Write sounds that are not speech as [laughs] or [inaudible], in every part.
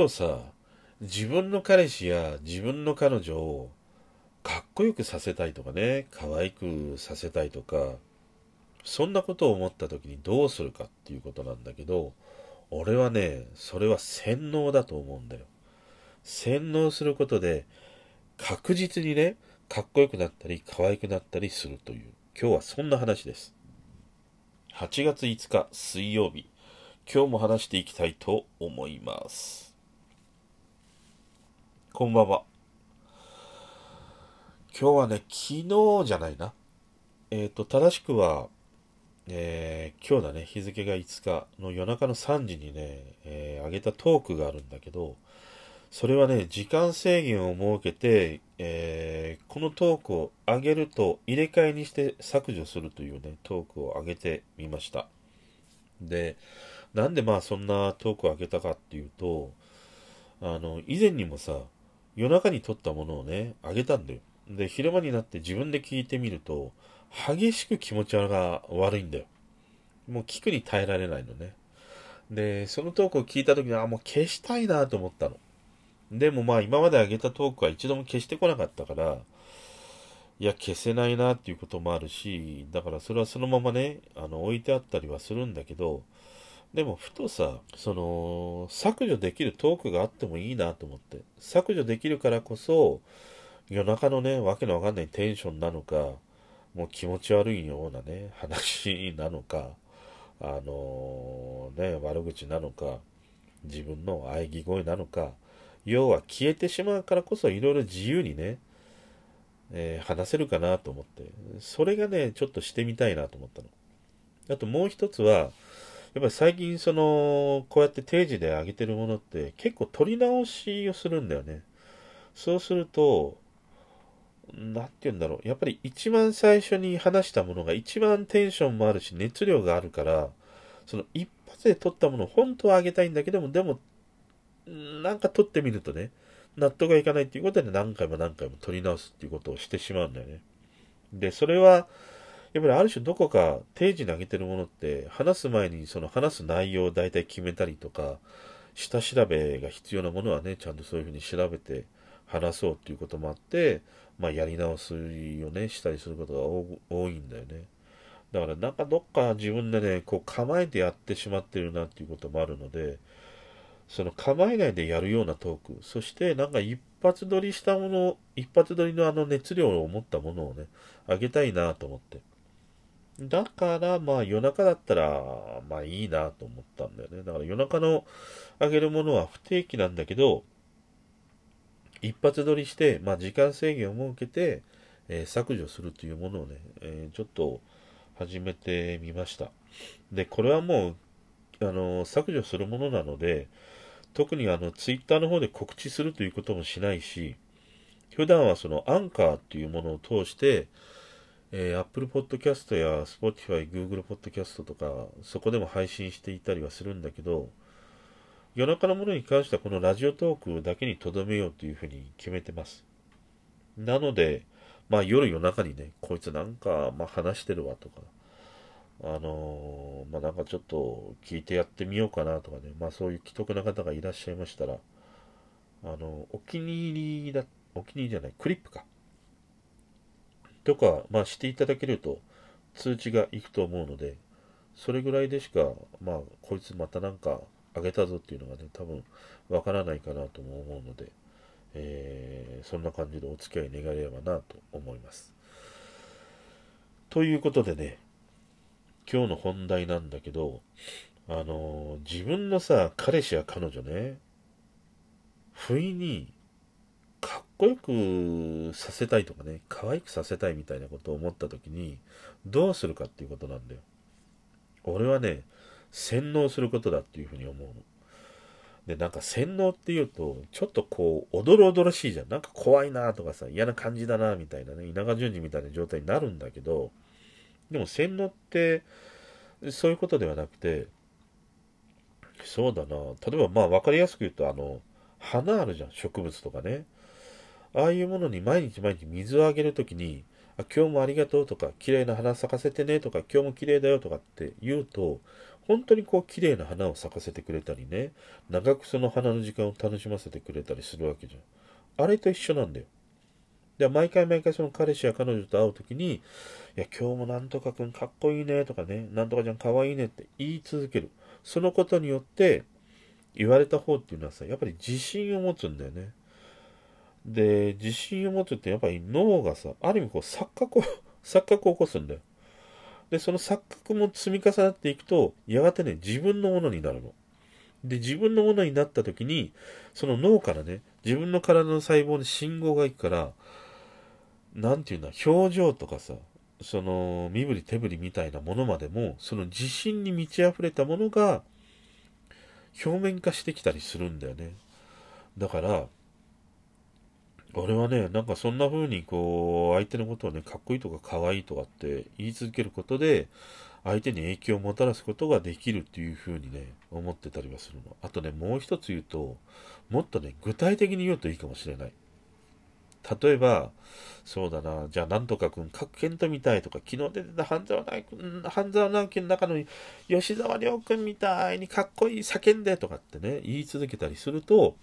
とさ、自分の彼氏や自分の彼女をかっこよくさせたいとかね、可愛くさせたいとか、そんなことを思った時にどうするかっていうことなんだけど、俺はね、それは洗脳だと思うんだよ。洗脳することで、確実にね、かっこよくなったり、可愛くなったりするという、今日はそんな話です。8月5日水曜日、今日も話していきたいと思います。こんばんは。今日はね、昨日じゃないな。えっ、ー、と、正しくは、えー、今日だね、日付が5日の夜中の3時にね、えー、上げたトークがあるんだけど、それはね、時間制限を設けて、えー、このトークを上げると入れ替えにして削除するというね、トークを上げてみました。で、なんでまあそんなトークを上げたかっていうと、あの、以前にもさ、夜中に撮ったものをね、上げたんだよ。で、昼間になって自分で聞いてみると、激しく気持ちが悪いんだよ。もう聞くに耐えられないのね。で、そのトークを聞いた時に、あ、もう消したいなと思ったの。でもまあ今まで上げたトークは一度も消してこなかったから、いや、消せないなっていうこともあるし、だからそれはそのままね、あの、置いてあったりはするんだけど、でもふとさ、その、削除できるトークがあってもいいなと思って。削除できるからこそ、夜中のね、わけのわかんないテンションなのか、もう気持ち悪いようなね、話なのか、あのー、ね、悪口なのか、自分の喘ぎ声なのか、要は消えてしまうからこそいろいろ自由にね、えー、話せるかなと思って、それがね、ちょっとしてみたいなと思ったの。あともう一つは、やっぱり最近その、こうやって定時で上げてるものって結構取り直しをするんだよね。そうすると、なんて言うんだろう。やっぱり一番最初に話したものが一番テンションもあるし、熱量があるから、その一発で撮ったものを本当はあげたいんだけども、でも、なんか撮ってみるとね、納得がいかないっていうことで何回も何回も撮り直すっていうことをしてしまうんだよね。で、それは、やっぱりある種どこか定時に上げてるものって話す前にその話す内容を大体決めたりとか下調べが必要なものはねちゃんとそういうふうに調べて話そうっていうこともあってまあ、やり直すをね、したりすることが多いんだよね。だからなんかどっか自分でね、こう構えてやってしまってるなっていうこともあるので、その構えないでやるようなトーク、そしてなんか一発撮りしたもの、一発撮りのあの熱量を持ったものをね、あげたいなと思って。だからまあ夜中だったらまあいいなと思ったんだよね。だから夜中のあげるものは不定期なんだけど、一発撮りして、まあ、時間制限を設けて、えー、削除するというものをね、えー、ちょっと始めてみました。で、これはもう、あの、削除するものなので、特にあの、ツイッターの方で告知するということもしないし、普段はそのアンカーっていうものを通して、えー、Apple Podcast や Spotify、Google Podcast とか、そこでも配信していたりはするんだけど、夜中のものに関してはこのラジオトークだけに留めようというふうに決めてます。なので、まあ夜夜中にね、こいつなんか、まあ話してるわとか、あのー、まあなんかちょっと聞いてやってみようかなとかね、まあそういう既得な方がいらっしゃいましたら、あの、お気に入りだ、お気に入りじゃない、クリップか。とか、まあしていただけると通知がいくと思うので、それぐらいでしか、まあこいつまたなんか、あげたぞっていうのがね、多分わからないかなとも思うので、えー、そんな感じでお付き合い願えればなと思います。ということでね、今日の本題なんだけど、あのー、自分のさ、彼氏や彼女ね、不意にこよくさせたいとかね、可愛くさせたいみたいなことを思った時に、どうするかっていうことなんだよ。俺はね、洗脳することだっていうふうに思うの。で、なんか洗脳っていうと、ちょっとこう、おどろおどろしいじゃん。なんか怖いなとかさ、嫌な感じだなみたいなね、稲川淳二みたいな状態になるんだけど、でも洗脳って、そういうことではなくて、そうだな例えばまあ分かりやすく言うと、あの、花あるじゃん、植物とかね。ああいうものに毎日毎日水をあげるときに、あ今日もありがとうとか、綺麗な花咲かせてねとか、今日も綺麗だよとかって言うと、本当にこう綺麗な花を咲かせてくれたりね、長くその花の時間を楽しませてくれたりするわけじゃん。あれと一緒なんだよ。で、毎回毎回その彼氏や彼女と会う時に、いや、今日もなんとかくんかっこいいねとかね、なんとかちゃんかわいいねって言い続ける。そのことによって、言われた方っていうのはさ、やっぱり自信を持つんだよね。で、自信を持つってやっぱり脳がさ、ある意味こう錯覚を、[laughs] 錯覚を起こすんだよ。で、その錯覚も積み重なっていくと、やがてね、自分のものになるの。で、自分のものになった時に、その脳からね、自分の体の細胞に信号が行くから、なんていうんだ、表情とかさ、その身振り手振りみたいなものまでも、その自信に満ち溢れたものが表面化してきたりするんだよね。だから、俺はね、なんかそんな風にこう、相手のことをね、かっこいいとか可愛いとかって言い続けることで、相手に影響をもたらすことができるっていう風にね、思ってたりはするの。あとね、もう一つ言うと、もっとね、具体的に言うといいかもしれない。例えば、そうだな、じゃあなんとかくん、各県と見たいとか、昨日出てた半沢直樹半沢直樹の中の吉沢亮君みたいにかっこいい叫んでとかってね、言い続けたりすると、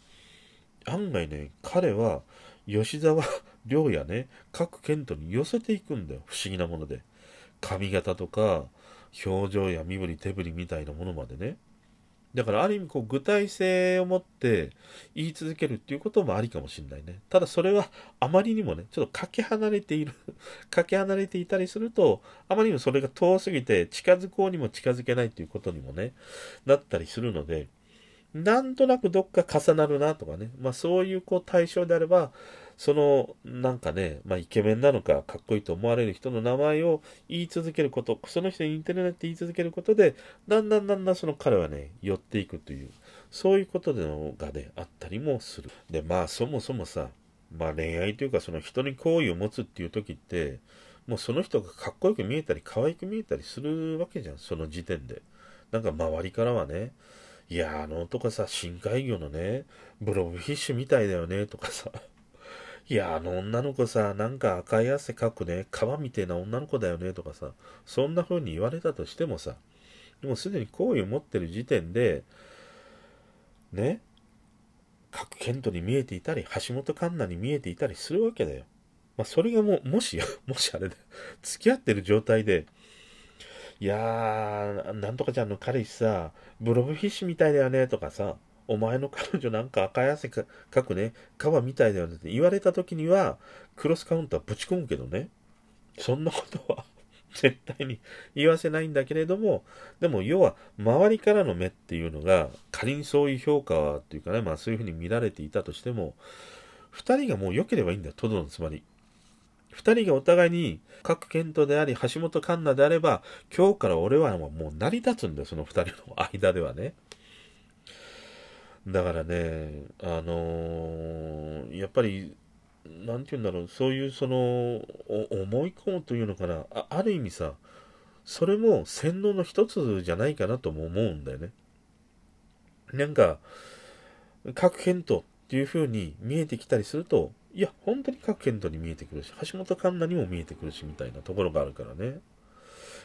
案外ね、彼は吉沢 [laughs] 亮やね、各県とに寄せていくんだよ。不思議なもので。髪型とか、表情や身振り手振りみたいなものまでね。だからある意味こう具体性を持って言い続けるっていうこともありかもしれないね。ただそれはあまりにもね、ちょっとかけ離れている [laughs] かけ離れていたりすると、あまりにもそれが遠すぎて近づこうにも近づけないっていうことにもね、なったりするので、なんとなくどっか重なるなとかね、まあそういうこう対象であれば、その、なんかね、まあ、イケメンなのか、かっこいいと思われる人の名前を言い続けること、その人に似てるなって言い続けることで、だんだんだんだんその彼はね、寄っていくという、そういうことでのがね、あったりもする。で、まあ、そもそもさ、まあ、恋愛というか、その人に好意を持つっていう時って、もうその人がかっこよく見えたり、可愛く見えたりするわけじゃん、その時点で。なんか周りからはね、いや、あの男さ、深海魚のね、ブロブフィッシュみたいだよね、とかさ。[laughs] いや、あの女の子さ、なんか赤い汗かくね、川みてえな女の子だよね、とかさ、そんな風に言われたとしてもさ、でもすでに好意を持ってる時点で、ね、各ントに見えていたり、橋本環奈に見えていたりするわけだよ。まあ、それがもう、もし、もしあれだよ、付き合ってる状態で、いやー、なんとかちゃんの彼氏さ、ブロブフィッシュみたいだよね、とかさ、お前の彼女なんか赤い汗かくね、皮みたいだよねって言われた時には、クロスカウンターぶち込むけどね。そんなことは [laughs] 絶対に言わせないんだけれども、でも要は周りからの目っていうのが、仮にそういう評価っていうかね、まあそういうふうに見られていたとしても、二人がもう良ければいいんだよ、トドのつまり。二人がお互いに各健人であり、橋本環奈であれば、今日から俺はもう成り立つんだよ、その二人の間ではね。だからね、あのー、やっぱり、なんて言うんだろう、そういうその、思い込むというのかなあ、ある意味さ、それも洗脳の一つじゃないかなとも思うんだよね。なんか、各検討っていう風に見えてきたりすると、いや、本当に各検討に見えてくるし、橋本環奈にも見えてくるし、みたいなところがあるからね。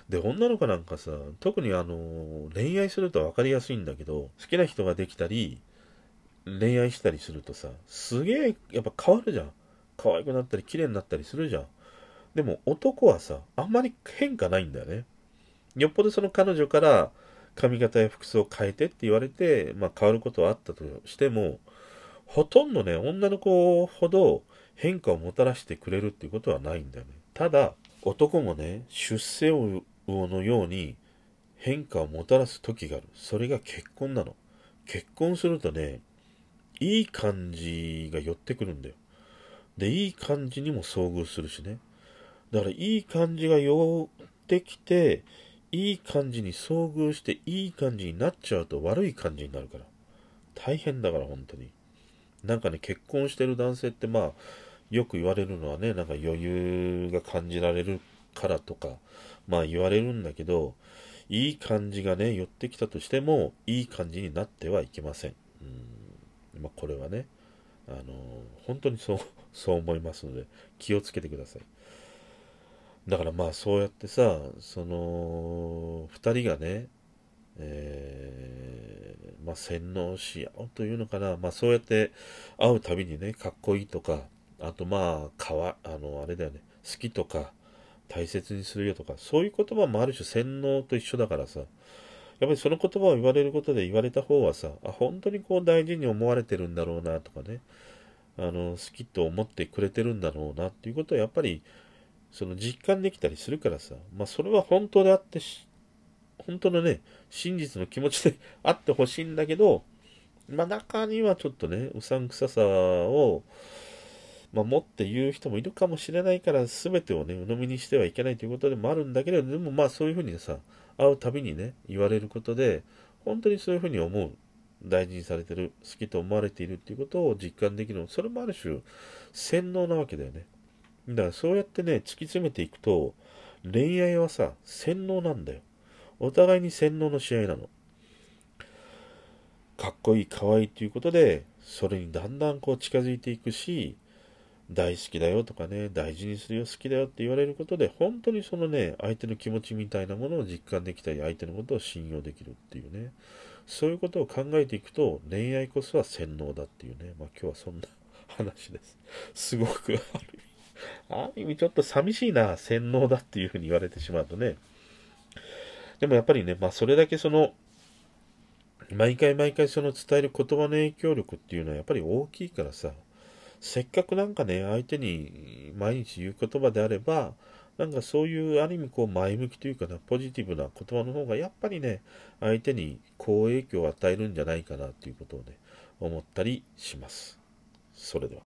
で、女の子なんかさ、特にあの、恋愛すると分かりやすいんだけど、好きな人ができたり、恋愛したりするとさ、すげえやっぱ変わるじゃん。可愛くなったり綺麗になったりするじゃん。でも男はさ、あんまり変化ないんだよね。よっぽどその彼女から髪型や服装を変えてって言われて、まあ変わることはあったとしても、ほとんどね、女の子ほど変化をもたらしてくれるっていうことはないんだよね。ただ、男もね、出世魚のように変化をもたらす時がある。それが結婚なの。結婚するとね、いい感じが寄ってくるんだよ。で、いい感じにも遭遇するしね。だから、いい感じが寄ってきて、いい感じに遭遇して、いい感じになっちゃうと悪い感じになるから。大変だから、本当に。なんかね、結婚してる男性ってまあ、よく言われるのはね、なんか余裕が感じられるからとか、まあ言われるんだけど、いい感じがね、寄ってきたとしても、いい感じになってはいけません。うんまあ、これはね、あの本当にそう、[laughs] そう思いますので、気をつけてください。だからまあそうやってさ、その、二人がね、えー、まあ、洗脳し合うというのかな、まあ、そうやって会うたびにね、かっこいいとか、あとまあ、かわ、あの、あれだよね、好きとか、大切にするよとか、そういう言葉もある種洗脳と一緒だからさ、やっぱりその言葉を言われることで言われた方はさ、あ、本当にこう大事に思われてるんだろうなとかね、あの、好きと思ってくれてるんだろうなっていうことはやっぱり、その実感できたりするからさ、まあそれは本当であって本当のね、真実の気持ちであってほしいんだけど、まあ中にはちょっとね、うさんくささを、まあ、持って言う人もいるかもしれないから、全てをね、鵜呑みにしてはいけないということでもあるんだけれど、でもまあそういうふうにさ、会うたびにね、言われることで、本当にそういうふうに思う。大事にされてる、好きと思われているっていうことを実感できるそれもある種、洗脳なわけだよね。だからそうやってね、突き詰めていくと、恋愛はさ、洗脳なんだよ。お互いに洗脳の試合なの。かっこいい、かわいいということで、それにだんだんこう近づいていくし、大好きだよとかね、大事にするよ、好きだよって言われることで、本当にそのね、相手の気持ちみたいなものを実感できたり、相手のことを信用できるっていうね、そういうことを考えていくと、恋愛こそは洗脳だっていうね、まあ今日はそんな話です。すごくある意味、ある意味ちょっと寂しいな、洗脳だっていうふうに言われてしまうとね。でもやっぱりね、まあそれだけその、毎回毎回その伝える言葉の影響力っていうのはやっぱり大きいからさ、せっかくなんかね、相手に毎日言う言葉であれば、なんかそういうある意味こう前向きというかな、ポジティブな言葉の方がやっぱりね、相手に好影響を与えるんじゃないかなっていうことをね、思ったりします。それでは。